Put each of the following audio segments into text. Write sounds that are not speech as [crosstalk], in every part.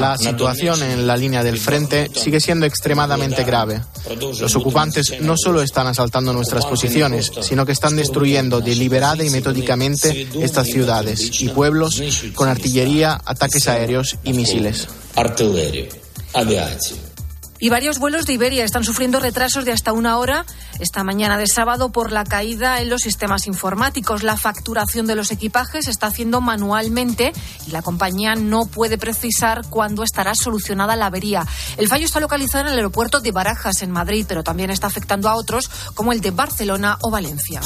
La situación en la línea del frente sigue siendo extremadamente grave. Los ocupantes no solo están asaltando nuestras posiciones, sino que están destruyendo deliberada y metódicamente estas ciudades y pueblos con artillería, ataques aéreos y misiles. Y varios vuelos de Iberia están sufriendo retrasos de hasta una hora esta mañana de sábado por la caída en los sistemas informáticos. La facturación de los equipajes se está haciendo manualmente y la compañía no puede precisar cuándo estará solucionada la avería. El fallo está localizado en el aeropuerto de Barajas, en Madrid, pero también está afectando a otros como el de Barcelona o Valencia.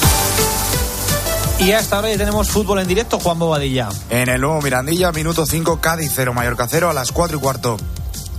Y hasta ahora ya tenemos fútbol en directo, Juan Bobadilla. En el nuevo Mirandilla, minuto 5, Cádiz 0, Mallorca 0 a las 4 y cuarto.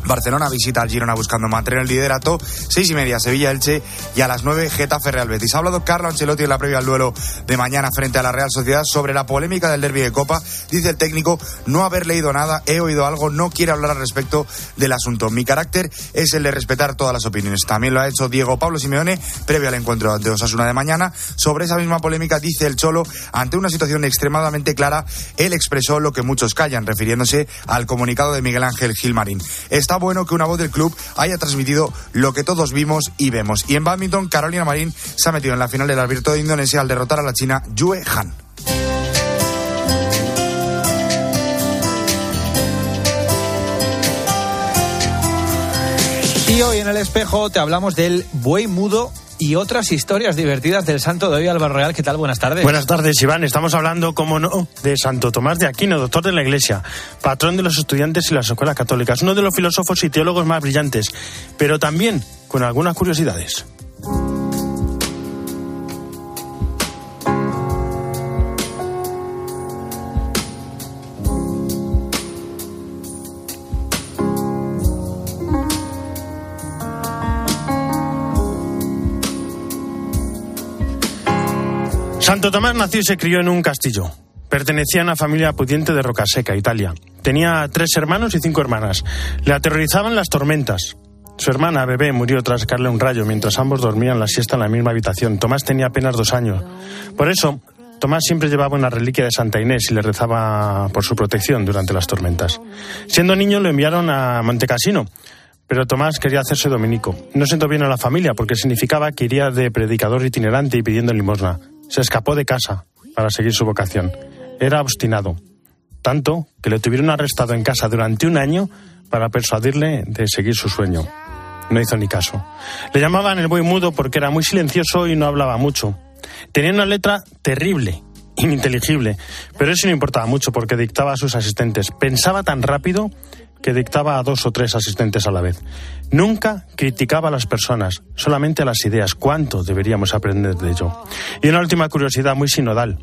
Barcelona visita al Girona buscando mantener el liderato. Seis y media Sevilla-Elche y a las nueve Getafe Real Betis. Ha hablado Carlo Ancelotti en la previa al duelo de mañana frente a la Real Sociedad sobre la polémica del derby de Copa. Dice el técnico no haber leído nada, he oído algo, no quiere hablar al respecto del asunto. Mi carácter es el de respetar todas las opiniones. También lo ha hecho Diego Pablo Simeone previo al encuentro de Osasuna de mañana. Sobre esa misma polémica dice el Cholo, ante una situación extremadamente clara, él expresó lo que muchos callan, refiriéndose al comunicado de Miguel Ángel Gilmarín. Está bueno que una voz del club haya transmitido lo que todos vimos y vemos. Y en badminton, Carolina Marín se ha metido en la final del Abierto de Indonesia al derrotar a la china Yue Han. Y hoy en el espejo te hablamos del buey mudo y otras historias divertidas del santo de hoy, Álvaro Real. ¿Qué tal? Buenas tardes. Buenas tardes, Iván. Estamos hablando, como no, de Santo Tomás de Aquino, doctor de la Iglesia, patrón de los estudiantes y las escuelas católicas, uno de los filósofos y teólogos más brillantes, pero también con algunas curiosidades. Santo Tomás nació y se crió en un castillo. Pertenecía a una familia pudiente de Rocaseca, Italia. Tenía tres hermanos y cinco hermanas. Le aterrorizaban las tormentas. Su hermana, bebé, murió tras caerle un rayo mientras ambos dormían la siesta en la misma habitación. Tomás tenía apenas dos años. Por eso, Tomás siempre llevaba una reliquia de Santa Inés y le rezaba por su protección durante las tormentas. Siendo niño lo enviaron a Montecasino, pero Tomás quería hacerse dominico. No sentó bien a la familia porque significaba que iría de predicador itinerante y pidiendo limosna se escapó de casa para seguir su vocación. Era obstinado, tanto que le tuvieron arrestado en casa durante un año para persuadirle de seguir su sueño. No hizo ni caso. Le llamaban el buey mudo porque era muy silencioso y no hablaba mucho. Tenía una letra terrible, ininteligible, pero eso no importaba mucho porque dictaba a sus asistentes. Pensaba tan rápido que dictaba a dos o tres asistentes a la vez. Nunca criticaba a las personas, solamente a las ideas. ¿Cuánto deberíamos aprender de ello? Y una última curiosidad muy sinodal.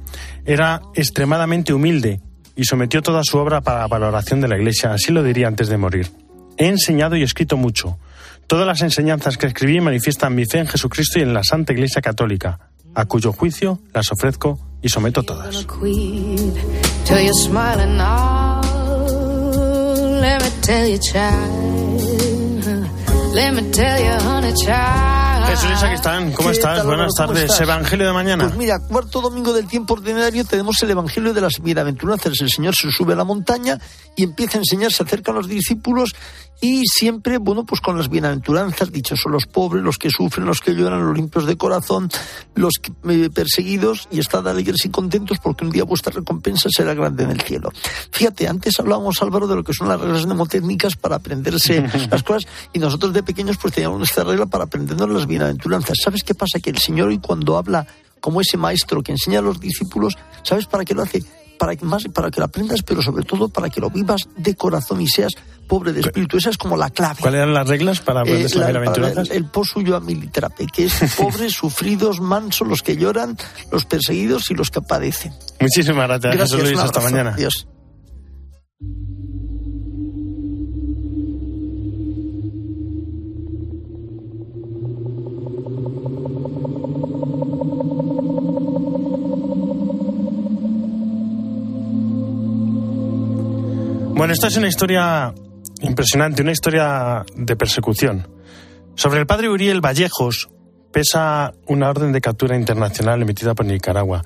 Era extremadamente humilde y sometió toda su obra para la valoración de la Iglesia, así lo diría antes de morir. He enseñado y escrito mucho. Todas las enseñanzas que escribí manifiestan mi fe en Jesucristo y en la Santa Iglesia Católica, a cuyo juicio las ofrezco y someto todas. Let me tell you, child. Let me tell you, honey, child. Jesús Sacristán, ¿cómo estás? Buenas tardes. Evangelio de mañana. Pues mira, cuarto domingo del tiempo ordinario tenemos el Evangelio de las Bienaventuranzas. El Señor se sube a la montaña y empieza a enseñar, se acerca a los discípulos y siempre, bueno, pues con las bienaventuranzas, dichos son los pobres, los que sufren, los que lloran, los limpios de corazón, los eh, perseguidos, y estad alegres y contentos porque un día vuestra recompensa será grande en el cielo. Fíjate, antes hablábamos, Álvaro, de lo que son las reglas mnemotécnicas para aprenderse [laughs] las cosas, y nosotros de pequeños pues teníamos nuestra regla para aprendernos las bienaventuranzas. ¿Sabes qué pasa? Que el Señor hoy cuando habla como ese maestro que enseña a los discípulos, ¿sabes para qué lo hace? Para que, más, para que lo aprendas, pero sobre todo para que lo vivas de corazón y seas pobre de espíritu. Esa es como la clave. ¿Cuáles eran las reglas para eh, la, bienaventuranzas? El, el po suyo a militerape, que es [laughs] pobres, sufridos, mansos, los que lloran, los perseguidos y los que padecen. Muchísimas gracias, gracias Jesús Luis. Hasta mañana. Adiós. Bueno, esta es una historia impresionante, una historia de persecución. Sobre el padre Uriel Vallejos pesa una orden de captura internacional emitida por Nicaragua.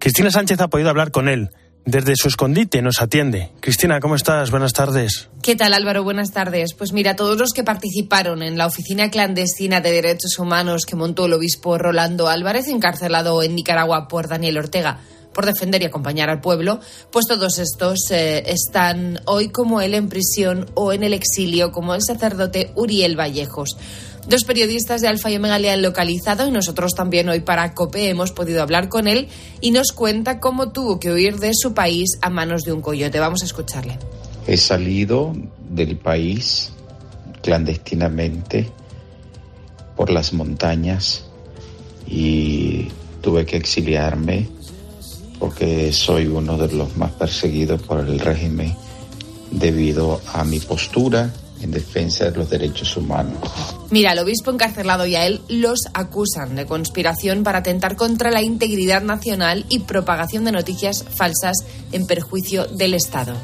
Cristina Sánchez ha podido hablar con él desde su escondite nos atiende. Cristina, ¿cómo estás? Buenas tardes. ¿Qué tal Álvaro? Buenas tardes. Pues mira, todos los que participaron en la oficina clandestina de derechos humanos que montó el obispo Rolando Álvarez, encarcelado en Nicaragua por Daniel Ortega por defender y acompañar al pueblo, pues todos estos eh, están hoy como él en prisión o en el exilio, como el sacerdote Uriel Vallejos. Dos periodistas de Alfa y Omega le han localizado y nosotros también hoy para COPE hemos podido hablar con él y nos cuenta cómo tuvo que huir de su país a manos de un coyote. Vamos a escucharle. He salido del país clandestinamente por las montañas y tuve que exiliarme porque soy uno de los más perseguidos por el régimen debido a mi postura en defensa de los derechos humanos. Mira, el obispo encarcelado y a él los acusan de conspiración para atentar contra la integridad nacional y propagación de noticias falsas en perjuicio del Estado.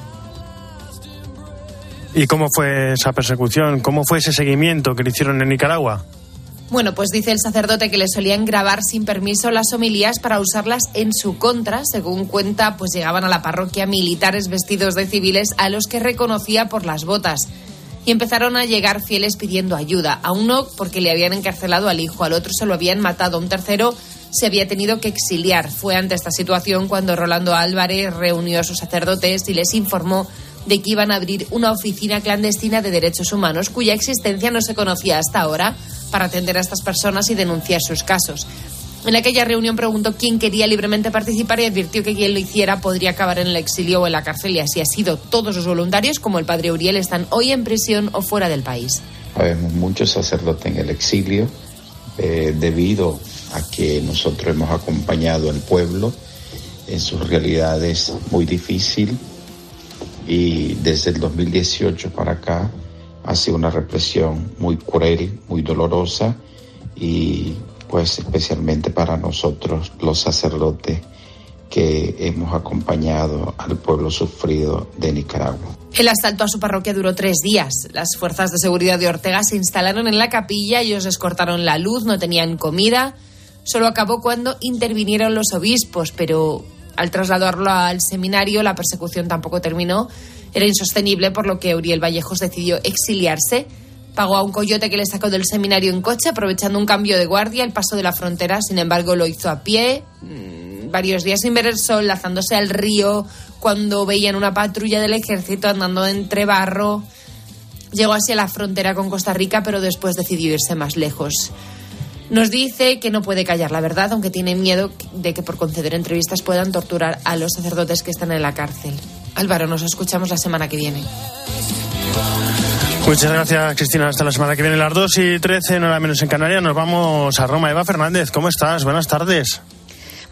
¿Y cómo fue esa persecución? ¿Cómo fue ese seguimiento que le hicieron en Nicaragua? Bueno, pues dice el sacerdote que le solían grabar sin permiso las homilías para usarlas en su contra. Según cuenta, pues llegaban a la parroquia militares vestidos de civiles a los que reconocía por las botas y empezaron a llegar fieles pidiendo ayuda. A uno porque le habían encarcelado al hijo, al otro se lo habían matado, a un tercero se había tenido que exiliar. Fue ante esta situación cuando Rolando Álvarez reunió a sus sacerdotes y les informó de que iban a abrir una oficina clandestina de derechos humanos cuya existencia no se conocía hasta ahora para atender a estas personas y denunciar sus casos. En aquella reunión preguntó quién quería libremente participar y advirtió que quien lo hiciera podría acabar en el exilio o en la cárcel y así ha sido. Todos los voluntarios, como el padre Uriel, están hoy en prisión o fuera del país. Habemos muchos sacerdotes en el exilio eh, debido a que nosotros hemos acompañado al pueblo en sus realidades muy difícil y desde el 2018 para acá ha sido una represión muy cruel, muy dolorosa y pues especialmente para nosotros los sacerdotes que hemos acompañado al pueblo sufrido de Nicaragua. El asalto a su parroquia duró tres días. Las fuerzas de seguridad de Ortega se instalaron en la capilla, ellos les cortaron la luz, no tenían comida. Solo acabó cuando intervinieron los obispos, pero al trasladarlo al seminario la persecución tampoco terminó. Era insostenible, por lo que Uriel Vallejos decidió exiliarse Pagó a un coyote que le sacó del seminario en coche, aprovechando un cambio de guardia, el paso de la frontera. Sin embargo, lo hizo a pie, mm, varios días sin ver el sol, lanzándose al río, cuando veían una patrulla del ejército andando entre barro. Llegó así a la frontera con Costa Rica, pero después decidió irse más lejos. Nos dice que no puede callar la verdad, aunque tiene miedo de que por conceder entrevistas puedan torturar a los sacerdotes que están en la cárcel. Álvaro, nos escuchamos la semana que viene. Muchas gracias, Cristina. Hasta la semana que viene, las 2 y 13, no la menos en Canarias. Nos vamos a Roma. Eva Fernández, ¿cómo estás? Buenas tardes.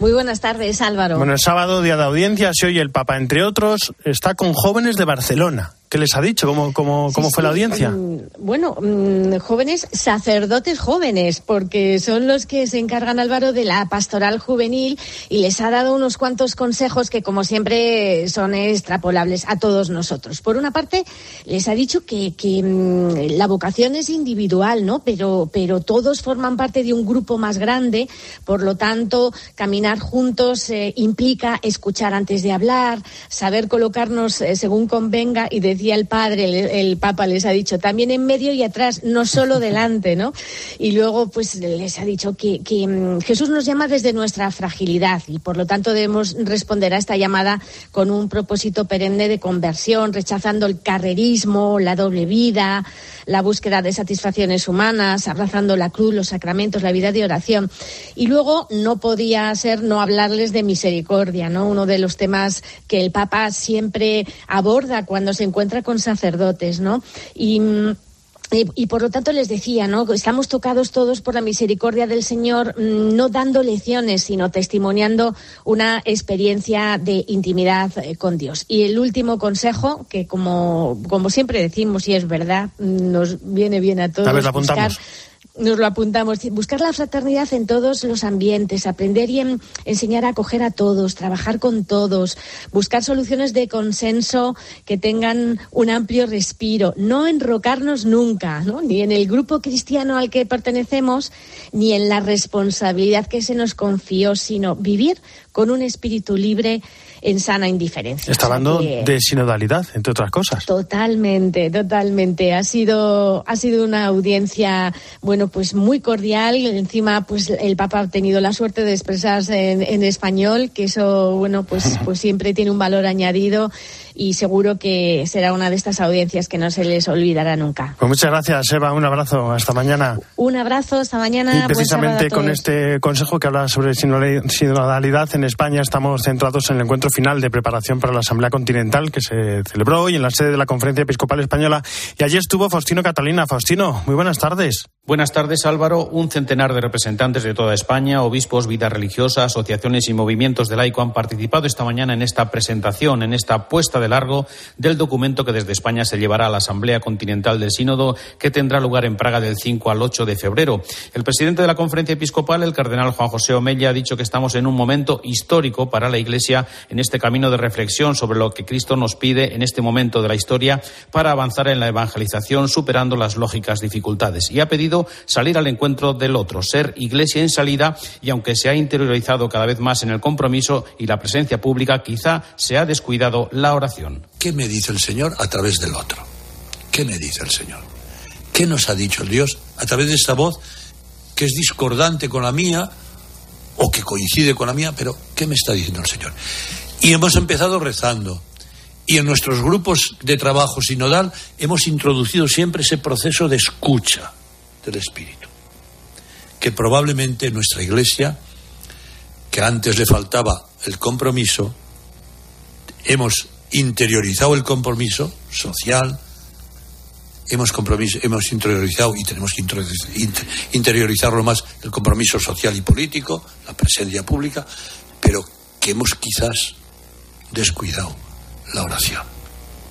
Muy buenas tardes, Álvaro. Bueno, el sábado, día de audiencia, se oye el Papa, entre otros, está con jóvenes de Barcelona. ¿Qué les ha dicho? ¿Cómo, cómo, cómo fue la audiencia? Mm, bueno, mm, jóvenes, sacerdotes jóvenes, porque son los que se encargan, Álvaro, de la pastoral juvenil y les ha dado unos cuantos consejos que, como siempre, son extrapolables a todos nosotros. Por una parte, les ha dicho que, que mm, la vocación es individual, ¿no? Pero, pero todos forman parte de un grupo más grande, por lo tanto, caminar juntos eh, implica escuchar antes de hablar, saber colocarnos eh, según convenga y decir decía el padre, el, Papa les ha dicho, también en medio y atrás, no solo delante, ¿no? Y luego, pues les ha dicho que, mm, Jesús nos llama desde nuestra fragilidad y por lo tanto debemos responder a esta llamada con un propósito perenne de conversión, rechazando el carrerismo, la doble vida, la búsqueda de satisfacciones humanas, abrazando la cruz, los sacramentos, la vida de oración. Y luego no podía ser no hablarles de misericordia, ¿no? Uno de los temas que el Papa siempre aborda cuando se encuentra con sacerdotes, ¿no? Y y, por lo tanto les decía, ¿no? Estamos tocados todos por la misericordia del Señor, mm, no dando lecciones, sino testimoniando una experiencia de intimidad eh, con Dios. Y el último consejo, que como, como siempre decimos, y es verdad, nos viene bien a todos. A nos lo apuntamos. Buscar la fraternidad en todos los ambientes, aprender y enseñar a acoger a todos, trabajar con todos, buscar soluciones de consenso que tengan un amplio respiro, no enrocarnos nunca, ¿no? ni en el grupo cristiano al que pertenecemos, ni en la responsabilidad que se nos confió, sino vivir con un espíritu libre en sana indiferencia. Está hablando de sinodalidad, entre otras cosas. Totalmente, totalmente. Ha sido, ha sido una audiencia, bueno, pues muy cordial. Encima, pues el Papa ha tenido la suerte de expresarse en, en español, que eso, bueno, pues, [laughs] pues siempre tiene un valor añadido y seguro que será una de estas audiencias que no se les olvidará nunca. Pues muchas gracias, Eva. Un abrazo. Hasta mañana. Un abrazo. Hasta mañana. Y precisamente con este consejo que habla sobre sinodalidad en España estamos centrados en el encuentro final de preparación para la Asamblea Continental que se celebró hoy en la sede de la Conferencia Episcopal Española. Y allí estuvo Faustino Catalina. Faustino, muy buenas tardes. Buenas tardes, Álvaro. Un centenar de representantes de toda España, obispos, vida religiosa, asociaciones y movimientos de laico han participado esta mañana en esta presentación, en esta puesta de largo del documento que desde España se llevará a la Asamblea Continental del Sínodo, que tendrá lugar en Praga del 5 al 8 de febrero. El presidente de la Conferencia Episcopal, el cardenal Juan José Omella, ha dicho que estamos en un momento histórico para la Iglesia en este camino de reflexión sobre lo que Cristo nos pide en este momento de la historia para avanzar en la evangelización, superando las lógicas dificultades. Y ha pedido salir al encuentro del otro, ser iglesia en salida y aunque se ha interiorizado cada vez más en el compromiso y la presencia pública, quizá se ha descuidado la oración. ¿Qué me dice el Señor a través del otro? ¿Qué me dice el Señor? ¿Qué nos ha dicho Dios a través de esta voz que es discordante con la mía o que coincide con la mía, pero ¿qué me está diciendo el Señor? Y hemos empezado rezando. Y en nuestros grupos de trabajo sinodal hemos introducido siempre ese proceso de escucha del Espíritu. Que probablemente nuestra Iglesia, que antes le faltaba el compromiso, hemos interiorizado el compromiso social, hemos, hemos interiorizado y tenemos que interiorizarlo más el compromiso social y político, la presencia pública, pero que hemos quizás descuidado la oración,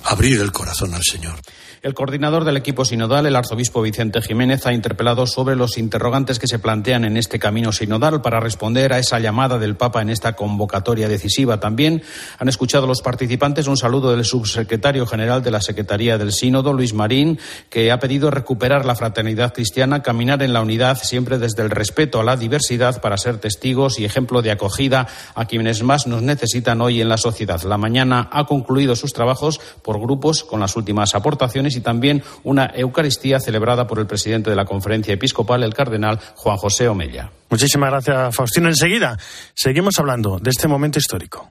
abrir el corazón al Señor. El coordinador del equipo sinodal, el arzobispo Vicente Jiménez, ha interpelado sobre los interrogantes que se plantean en este camino sinodal para responder a esa llamada del Papa en esta convocatoria decisiva. También han escuchado los participantes un saludo del subsecretario general de la Secretaría del Sínodo, Luis Marín, que ha pedido recuperar la fraternidad cristiana, caminar en la unidad siempre desde el respeto a la diversidad para ser testigos y ejemplo de acogida a quienes más nos necesitan hoy en la sociedad. La mañana ha concluido sus trabajos por grupos con las últimas aportaciones y también una Eucaristía celebrada por el presidente de la Conferencia Episcopal, el cardenal Juan José Omella. Muchísimas gracias, Faustino. Enseguida seguimos hablando de este momento histórico.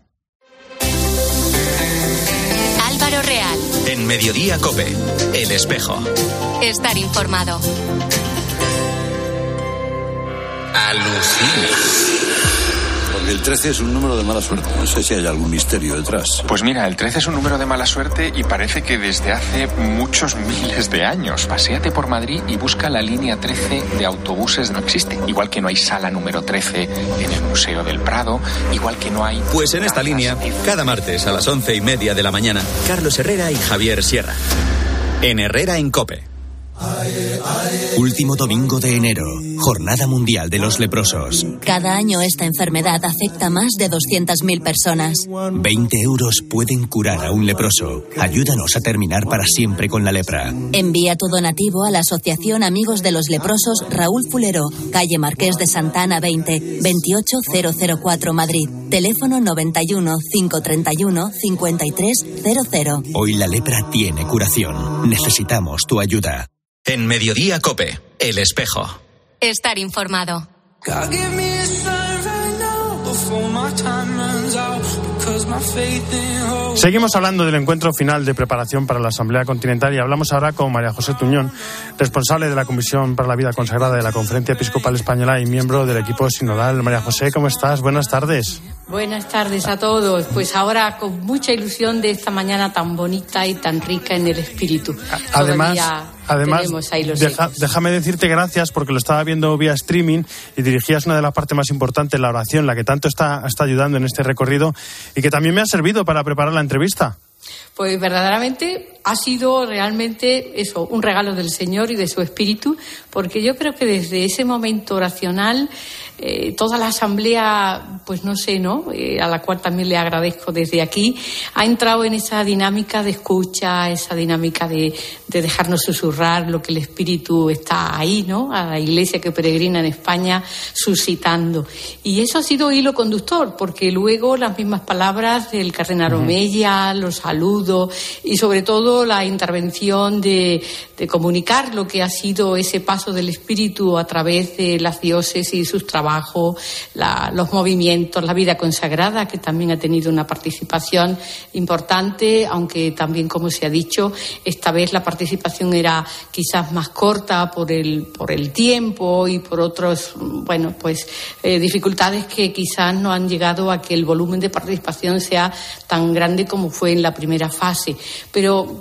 Álvaro Real. En Mediodía Cope, El Espejo. Estar informado. Alucina el 13 es un número de mala suerte. No sé si hay algún misterio detrás. Pues mira, el 13 es un número de mala suerte y parece que desde hace muchos miles de años. Paseate por Madrid y busca la línea 13 de autobuses. No existe. Igual que no hay sala número 13 en el Museo del Prado, igual que no hay. Pues en esta línea, cada martes a las once y media de la mañana, Carlos Herrera y Javier Sierra. En Herrera en Cope. Último domingo de enero, Jornada Mundial de los Leprosos. Cada año esta enfermedad afecta a más de 200.000 personas. 20 euros pueden curar a un leproso. Ayúdanos a terminar para siempre con la lepra. Envía tu donativo a la Asociación Amigos de los Leprosos Raúl Fulero, calle Marqués de Santana 20, 28004 Madrid. Teléfono 91 531 5300. Hoy la lepra tiene curación. Necesitamos tu ayuda. En Mediodía Cope, El Espejo. Estar informado. Seguimos hablando del encuentro final de preparación para la Asamblea Continental y hablamos ahora con María José Tuñón, responsable de la Comisión para la Vida Consagrada de la Conferencia Episcopal Española y miembro del equipo sinodal. María José, ¿cómo estás? Buenas tardes. Buenas tardes a todos. Pues ahora con mucha ilusión de esta mañana tan bonita y tan rica en el espíritu. Además, además déjame decirte gracias porque lo estaba viendo vía streaming y dirigías una de las partes más importantes, la oración, la que tanto está, está ayudando en este recorrido y que también me ha servido para preparar la entrevista. Pues verdaderamente ha sido realmente eso, un regalo del Señor y de su Espíritu, porque yo creo que desde ese momento oracional eh, toda la asamblea, pues no sé, ¿no? Eh, a la cual también le agradezco desde aquí, ha entrado en esa dinámica de escucha, esa dinámica de, de dejarnos susurrar lo que el Espíritu está ahí, ¿no? A la iglesia que peregrina en España suscitando. Y eso ha sido hilo conductor, porque luego las mismas palabras del cardenal Omeya, los saludos y sobre todo la intervención de, comunicar lo que ha sido ese paso del Espíritu a través de las diócesis sus trabajos los movimientos, la vida consagrada, que también ha tenido una participación importante, aunque también, como se ha dicho, esta vez la participación era quizás más corta por el, por el tiempo y por otros, bueno, pues eh, dificultades que quizás no han llegado a que el volumen de participación sea tan grande como fue en la primera fase. Pero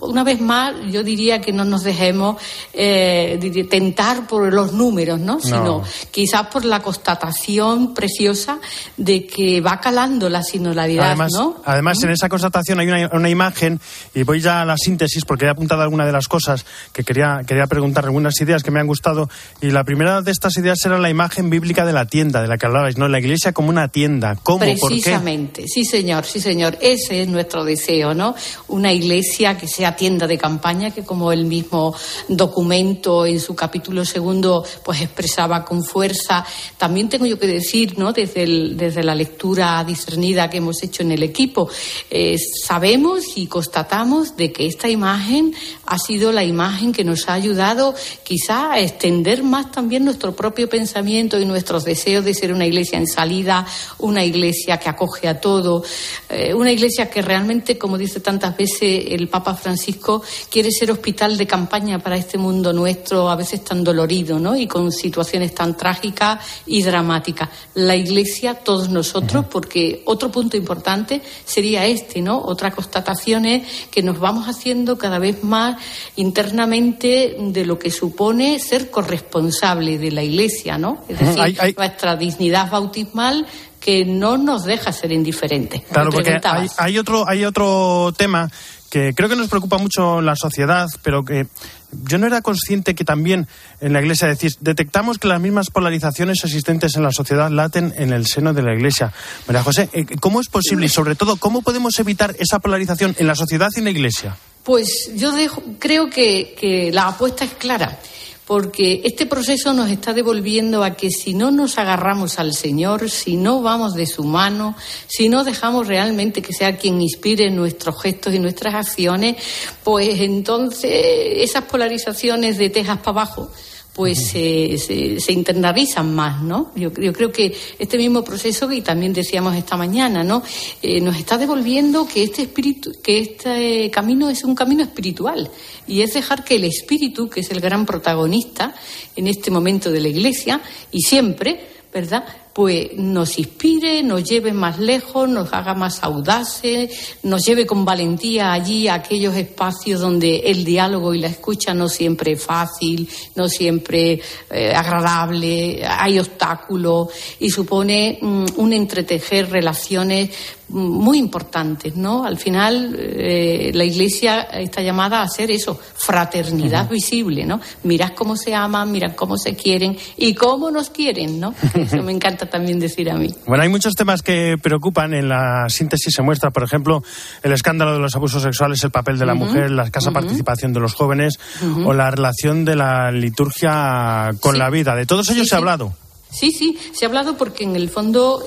una vez más, yo diría que no nos dejemos eh, tentar por los números, ¿no? Sino quizás por la constatación preciosa de que va calando la sinodalidad, además, ¿no? Además, en esa constatación hay una, imagen, y voy ya a la síntesis porque he apuntado algunas de las cosas que quería, quería preguntar, algunas ideas que me han gustado, y la primera de estas ideas era la imagen bíblica de la tienda, de la que hablabais, ¿no? La iglesia como una tienda. ¿Cómo? Precisamente, sí señor, sí señor. Ese es nuestro deseo, ¿no? Una iglesia que sea tienda de campaña, que como el mismo documento en su capítulo segundo pues expresaba con fuerza. También tengo yo que decir, ¿no? desde, desde la lectura discernida que hemos hecho en el equipo, eh, sabemos y constatamos de que esta imagen ha sido la imagen que nos ha ayudado quizá a extender más también nuestro propio pensamiento y nuestros deseos de ser una iglesia en salida, una iglesia que acoge a todo, eh, una iglesia que realmente, como dice tantas veces el Papa Francisco quiere ser hospital de campaña para este mundo nuestro, a veces tan dolorido, ¿no? Y con situaciones tan trágicas y dramáticas. La Iglesia, todos nosotros, porque otro punto importante sería este, ¿no? Otra constatación es que nos vamos haciendo cada vez más internamente de lo que supone ser corresponsable de la Iglesia, ¿no? Es decir, nuestra dignidad bautismal que no nos deja ser indiferentes. Claro, porque hay, otro, hay otro tema que creo que nos preocupa mucho la sociedad, pero que yo no era consciente que también en la Iglesia decís, detectamos que las mismas polarizaciones existentes en la sociedad laten en el seno de la Iglesia. María José, eh, ¿cómo es posible y sobre todo cómo podemos evitar esa polarización en la sociedad y en la Iglesia? Pues yo creo que la apuesta es clara porque este proceso nos está devolviendo a que si no nos agarramos al Señor, si no vamos de su mano, si no dejamos realmente que sea quien inspire nuestros gestos y nuestras acciones, pues entonces esas polarizaciones de tejas para abajo pues se, se, internalizan más, ¿no? Yo, creo que este mismo proceso, y también decíamos esta mañana, ¿no? Eh, nos está devolviendo que este espíritu, que este camino es un camino espiritual y es dejar que el espíritu, que es el gran protagonista en este momento de la Iglesia y siempre, ¿verdad? Pues nos inspire, nos lleve más lejos, nos haga más audaces, nos lleve con valentía allí a aquellos espacios donde el diálogo y la escucha no siempre es fácil, no siempre eh, agradable, hay obstáculos y supone mm, un entretejer relaciones muy importantes, ¿no? Al final, eh, la Iglesia está llamada a hacer eso, fraternidad visible, ¿no? Mirad cómo se aman, mirad cómo se quieren y cómo nos quieren, ¿no? Eso me encanta también decir a mí. [laughs] Bueno, hay muchos temas que preocupan. En la síntesis se muestra, por ejemplo, el escándalo de los abusos sexuales, el papel de la mujer, la escasa participación de los jóvenes o la relación de la liturgia con la vida. De todos ellos se ha hablado. Sí, sí, se ha hablado porque en el fondo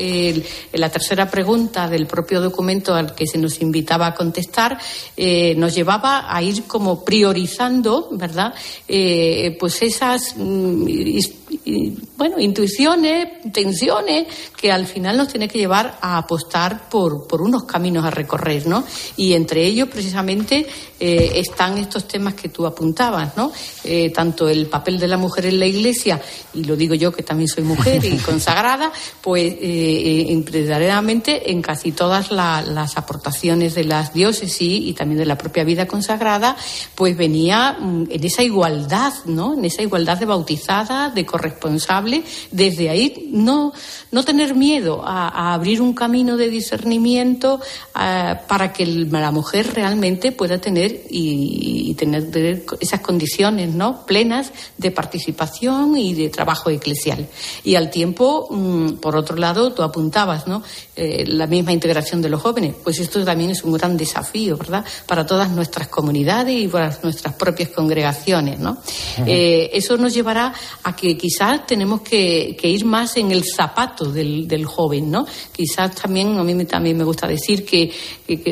la tercera pregunta del propio documento al que se nos invitaba a contestar eh, nos llevaba a ir como priorizando, ¿verdad? Eh, pues esas mm, bueno, intuiciones, tensiones que al final nos tiene que llevar a apostar por, por unos caminos a recorrer, ¿no? Y entre ellos precisamente eh, están estos temas que tú apuntabas, ¿no? Eh, tanto el papel de la mujer en la Iglesia, y lo digo yo que también soy mujer y [laughs] consagrada, pues eh, en casi todas las aportaciones de las diócesis y también de la propia vida consagrada, pues venía mm, en esa igualdad, ¿no? En esa igualdad de bautizada, de corresponsabilidad desde ahí no, no tener miedo a, abrir un camino de discernimiento eh, para que la mujer realmente pueda tener y, tener, esas condiciones ¿no? plenas de participación y de trabajo eclesial. Y al tiempo, mm, por otro lado, tú apuntabas, ¿no? Eh, la misma integración de los jóvenes. Pues esto también es un gran desafío, ¿verdad? Para todas nuestras comunidades y para nuestras propias congregaciones, ¿no? Eh, eso nos llevará a que quizás tenemos que, ir más en el zapato del, joven, ¿no? Quizás también, a mí también me gusta decir que,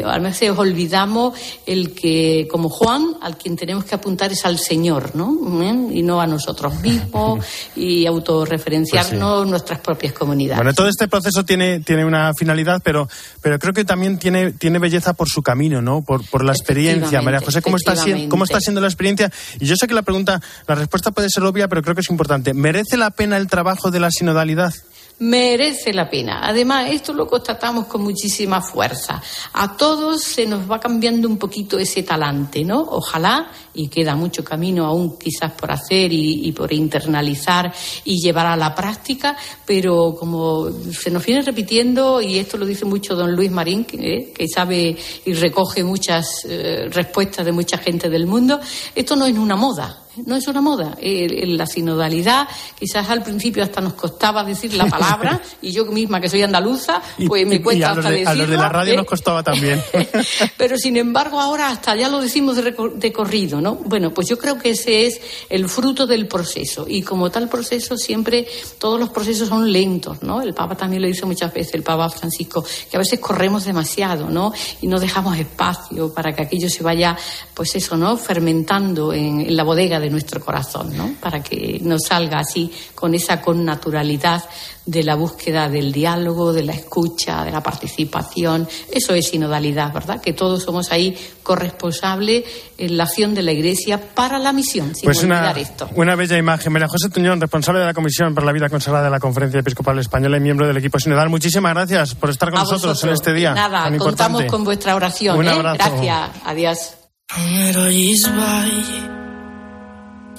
a veces olvidamos el que, como Juan, al quien tenemos que apuntar es al Señor, ¿no? ¿Eh? Y no a nosotros mismos y autorreferenciarnos pues nuestras propias comunidades. Bueno, todo este proceso tiene, tiene una finalidad, pero, pero creo que también tiene, tiene belleza por su camino, ¿no? Por, por la experiencia. María José, ¿cómo está, ¿cómo está siendo la experiencia? Y yo sé que la pregunta, la respuesta puede ser obvia, pero creo que es importante. ¿Merece la pena el trabajo de la sinodalidad? merece la pena. Además, esto lo constatamos con muchísima fuerza. A todos se nos va cambiando un poquito ese talante, ¿no? Ojalá, y queda mucho camino aún quizás por hacer y, por internalizar y llevar a la práctica, pero como se nos viene repitiendo, y esto lo dice mucho don Luis Marín, que, eh, sabe y recoge muchas eh, respuestas de mucha gente del mundo, esto no es una moda, no es una moda. En la sinodalidad, quizás al principio hasta nos costaba decir la palabra, [laughs] y yo misma que soy andaluza, pues me cuesta hasta decirla. A los de la radio nos ¿eh? costaba también. [laughs] Pero sin embargo ahora hasta ya lo decimos de, corrido, ¿no? Bueno, pues yo creo que ese es el fruto del proceso, y como tal proceso siempre, todos los procesos son lentos, ¿no? El Papa también lo dice muchas veces, el Papa Francisco, que a veces corremos demasiado, ¿no? Y no dejamos espacio para que aquello se vaya, pues eso, ¿no? Fermentando en, en la bodega de nuestro corazón, ¿no? Para que nos salga así con esa connaturalidad de la búsqueda del diálogo, de la escucha, de la participación. Eso es sinodalidad, ¿verdad? Que todos somos ahí corresponsables en la acción de la Iglesia para la misión, sin pues olvidar esto. Una bella imagen. María José Tuñón, responsable de la Comisión para la Vida Consagrada de la Conferencia Episcopal Española y miembro del equipo sinodal. Muchísimas gracias por estar con nosotros en este día. Nada, contamos con vuestra oración. Un ¿eh? Gracias. Adiós.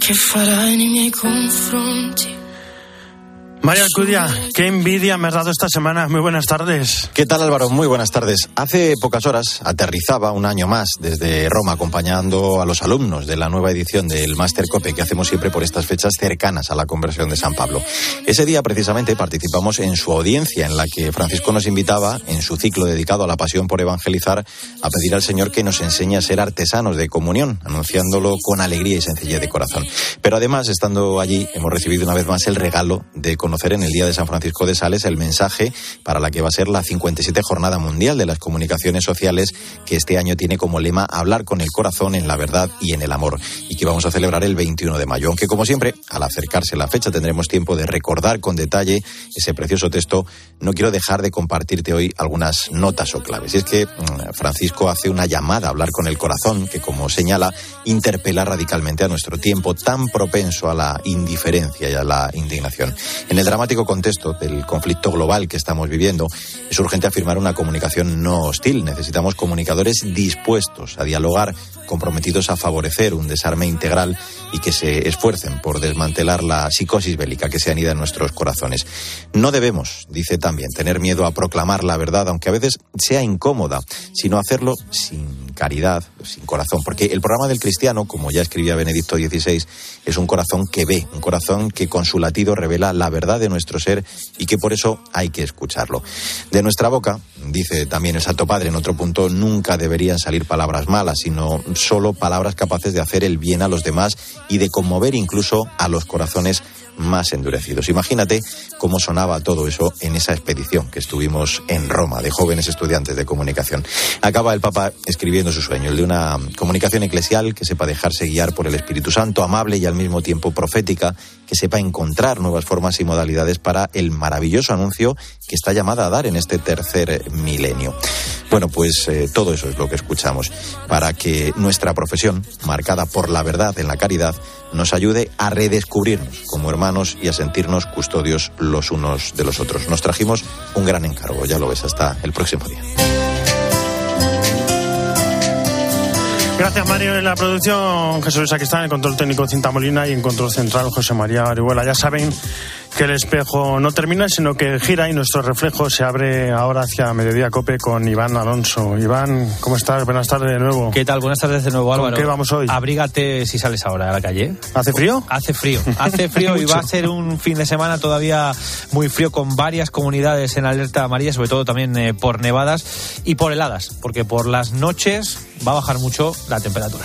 Che farai nei miei confronti María Alcudia, qué envidia me has dado esta semana. Muy buenas tardes. ¿Qué tal Álvaro? Muy buenas tardes. Hace pocas horas aterrizaba un año más desde Roma acompañando a los alumnos de la nueva edición del Master Cope que hacemos siempre por estas fechas cercanas a la conversión de San Pablo. Ese día precisamente participamos en su audiencia en la que Francisco nos invitaba en su ciclo dedicado a la pasión por evangelizar a pedir al Señor que nos enseñe a ser artesanos de comunión, anunciándolo con alegría y sencillez de corazón. Pero además, estando allí, hemos recibido una vez más el regalo de conocer en el Día de San Francisco de Sales el mensaje para la que va a ser la 57 Jornada Mundial de las Comunicaciones Sociales, que este año tiene como lema hablar con el corazón en la verdad y en el amor, y que vamos a celebrar el 21 de mayo. Aunque, como siempre, al acercarse la fecha tendremos tiempo de recordar con detalle ese precioso texto, no quiero dejar de compartirte hoy algunas notas o claves. Y es que mm, Francisco hace una llamada a hablar con el corazón, que, como señala, interpela radicalmente a nuestro tiempo tan propenso a la indiferencia y a la indignación. En el dramático contexto del conflicto global que estamos viviendo, es urgente afirmar una comunicación no hostil. Necesitamos comunicadores dispuestos a dialogar, comprometidos a favorecer un desarme integral y que se esfuercen por desmantelar la psicosis bélica que se anida en nuestros corazones. No debemos, dice también, tener miedo a proclamar la verdad, aunque a veces sea incómoda, sino hacerlo sin caridad, sin corazón, porque el programa del cristiano, como ya escribía Benedicto XVI, es un corazón que ve, un corazón que con su latido revela la verdad de nuestro ser y que por eso hay que escucharlo. De nuestra boca, dice también el Santo Padre en otro punto, nunca deberían salir palabras malas, sino solo palabras capaces de hacer el bien a los demás y de conmover incluso a los corazones más endurecidos. Imagínate cómo sonaba todo eso en esa expedición que estuvimos en Roma de jóvenes estudiantes de comunicación. Acaba el Papa escribiendo su sueño, el de una comunicación eclesial que sepa dejarse guiar por el Espíritu Santo, amable y al mismo tiempo profética, que sepa encontrar nuevas formas y modalidades para el maravilloso anuncio que está llamada a dar en este tercer milenio. Bueno, pues eh, todo eso es lo que escuchamos, para que nuestra profesión, marcada por la verdad en la caridad, nos ayude a redescubrirnos como hermanos y a sentirnos custodios los unos de los otros. Nos trajimos un gran encargo, ya lo ves, hasta el próximo día. Gracias, Mario. En la producción, Jesús está en el control técnico Cinta Molina y en control central José María Arihuela. Ya saben que el espejo no termina, sino que gira y nuestro reflejo se abre ahora hacia Mediodía Cope con Iván Alonso. Iván, ¿cómo estás? Buenas tardes de nuevo. ¿Qué tal? Buenas tardes de nuevo, Álvaro. ¿Con qué vamos hoy? Abrígate si sales ahora a la calle. ¿Hace frío? Hace frío. [laughs] Hace frío y va a ser un fin de semana todavía muy frío con varias comunidades en alerta amarilla, sobre todo también eh, por nevadas y por heladas, porque por las noches va a bajar mucho la temperatura.